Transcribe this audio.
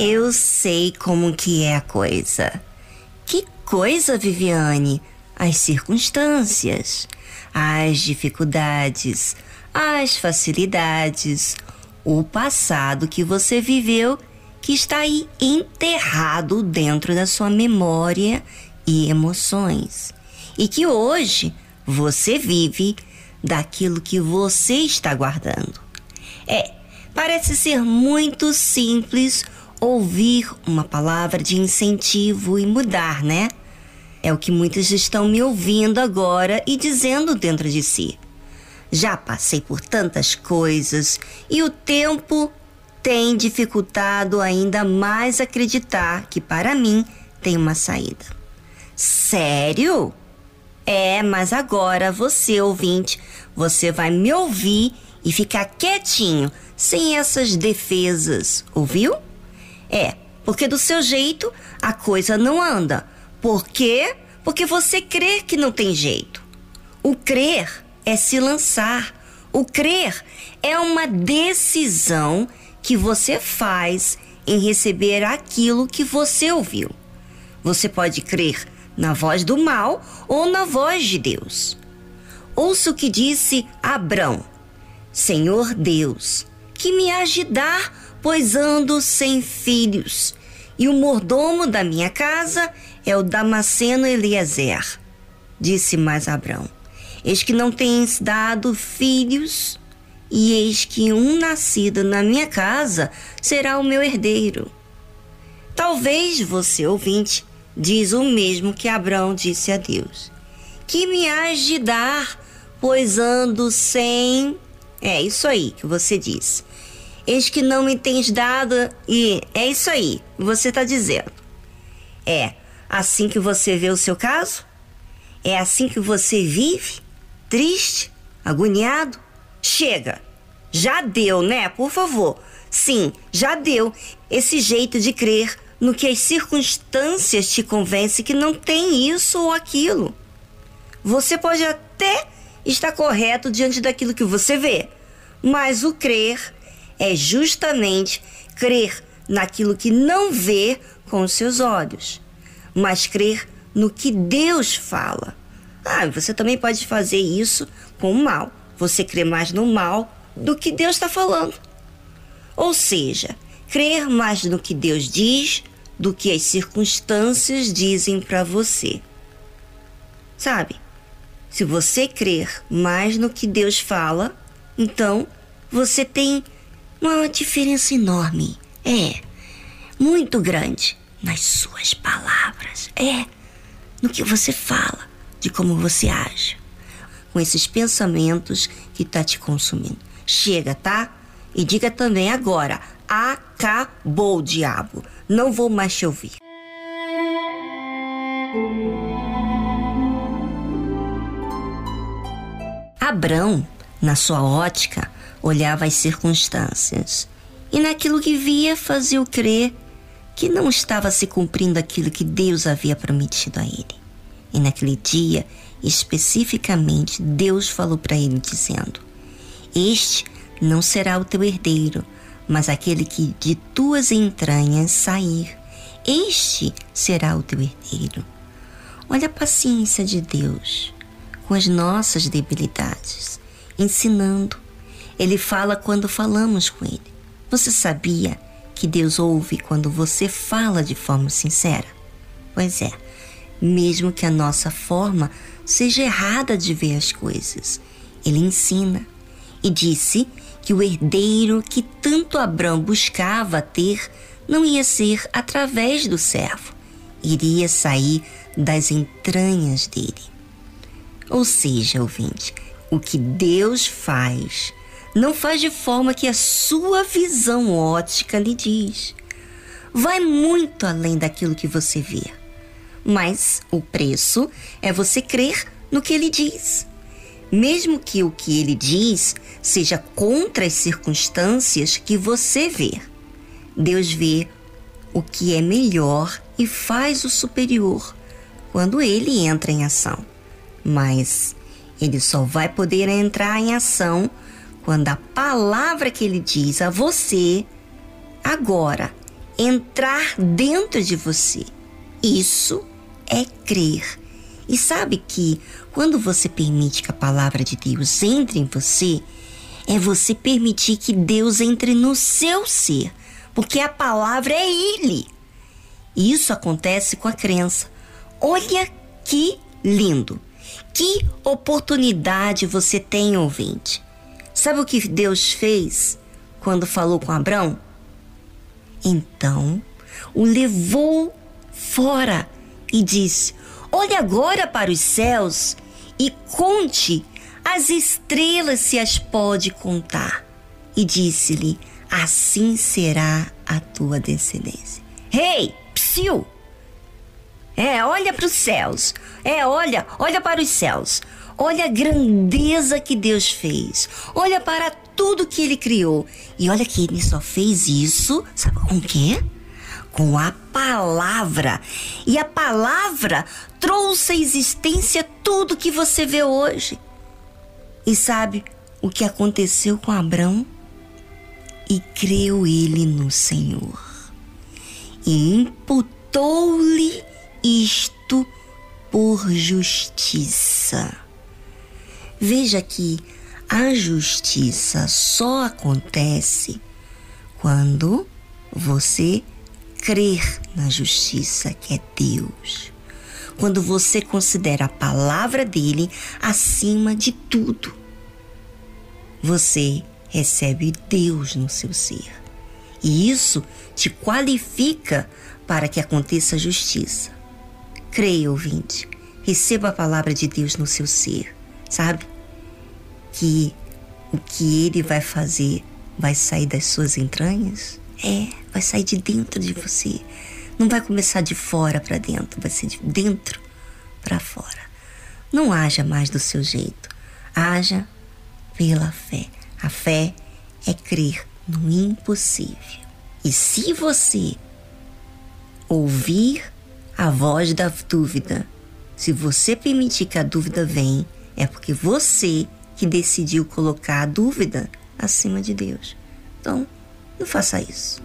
Eu sei como que é a coisa. Que coisa, Viviane? As circunstâncias, as dificuldades, as facilidades, o passado que você viveu que está aí enterrado dentro da sua memória e emoções. E que hoje você vive daquilo que você está guardando. É, parece ser muito simples ouvir uma palavra de incentivo e mudar, né? É o que muitos estão me ouvindo agora e dizendo dentro de si. Já passei por tantas coisas e o tempo tem dificultado ainda mais acreditar que para mim tem uma saída. Sério? É, mas agora você, ouvinte, você vai me ouvir e ficar quietinho, sem essas defesas, ouviu? É, porque do seu jeito a coisa não anda. Por quê? Porque você crê que não tem jeito. O crer é se lançar. O crer é uma decisão que você faz em receber aquilo que você ouviu. Você pode crer na voz do mal ou na voz de Deus. Ouça o que disse Abrão: Senhor Deus, que me ajudar pois ando sem filhos, e o mordomo da minha casa é o Damasceno Eliezer. Disse mais Abrão: Eis que não tens dado filhos, e eis que um nascido na minha casa será o meu herdeiro. Talvez você, ouvinte, diz o mesmo que Abrão disse a Deus: Que me hás de dar, pois ando sem. É isso aí que você disse eis que não me tens dado, e é isso aí, você está dizendo. É assim que você vê o seu caso? É assim que você vive? Triste? Agoniado? Chega! Já deu, né? Por favor. Sim, já deu esse jeito de crer no que as circunstâncias te convencem que não tem isso ou aquilo. Você pode até estar correto diante daquilo que você vê, mas o crer é justamente crer naquilo que não vê com os seus olhos, mas crer no que Deus fala. Ah, você também pode fazer isso com o mal. Você crê mais no mal do que Deus está falando. Ou seja, crer mais no que Deus diz do que as circunstâncias dizem para você. Sabe? Se você crer mais no que Deus fala, então você tem uma diferença enorme. É. Muito grande nas suas palavras. É. No que você fala, de como você age. Com esses pensamentos que tá te consumindo. Chega, tá? E diga também agora: acabou, diabo. Não vou mais te ouvir. Abrão, na sua ótica, olhava as circunstâncias e naquilo que via fazia-o crer que não estava se cumprindo aquilo que Deus havia prometido a ele. E naquele dia, especificamente, Deus falou para ele dizendo: Este não será o teu herdeiro, mas aquele que de tuas entranhas sair. Este será o teu herdeiro. Olha a paciência de Deus com as nossas debilidades, ensinando ele fala quando falamos com Ele. Você sabia que Deus ouve quando você fala de forma sincera? Pois é, mesmo que a nossa forma seja errada de ver as coisas, Ele ensina e disse que o herdeiro que tanto Abraão buscava ter não ia ser através do servo, iria sair das entranhas dele. Ou seja, ouvinte, o que Deus faz não faz de forma que a sua visão ótica lhe diz. Vai muito além daquilo que você vê. Mas o preço é você crer no que ele diz. Mesmo que o que ele diz seja contra as circunstâncias que você vê. Deus vê o que é melhor e faz o superior quando ele entra em ação. Mas ele só vai poder entrar em ação quando a palavra que ele diz a você agora entrar dentro de você. Isso é crer. E sabe que quando você permite que a palavra de Deus entre em você, é você permitir que Deus entre no seu ser, porque a palavra é Ele. Isso acontece com a crença. Olha que lindo! Que oportunidade você tem, ouvinte. Sabe o que Deus fez quando falou com Abraão? Então o levou fora e disse: Olhe agora para os céus e conte as estrelas se as pode contar. E disse-lhe: Assim será a tua descendência. Rei, hey, psiu! É, olha para os céus. É, olha, olha para os céus. Olha a grandeza que Deus fez. Olha para tudo que ele criou. E olha que ele só fez isso, sabe com o quê? Com a palavra. E a palavra trouxe à existência tudo que você vê hoje. E sabe o que aconteceu com Abraão? E creu ele no Senhor. E imputou-lhe isto por justiça. Veja que a justiça só acontece quando você crer na justiça que é Deus. Quando você considera a palavra dele acima de tudo. Você recebe Deus no seu ser. E isso te qualifica para que aconteça a justiça. Creia, ouvinte. Receba a palavra de Deus no seu ser. Sabe? Que o que ele vai fazer vai sair das suas entranhas? É, vai sair de dentro de você. Não vai começar de fora para dentro, vai ser de dentro para fora. Não haja mais do seu jeito. Haja pela fé. A fé é crer no impossível. E se você ouvir a voz da dúvida. Se você permitir que a dúvida venha, é porque você que decidiu colocar a dúvida acima de Deus. Então, não faça isso.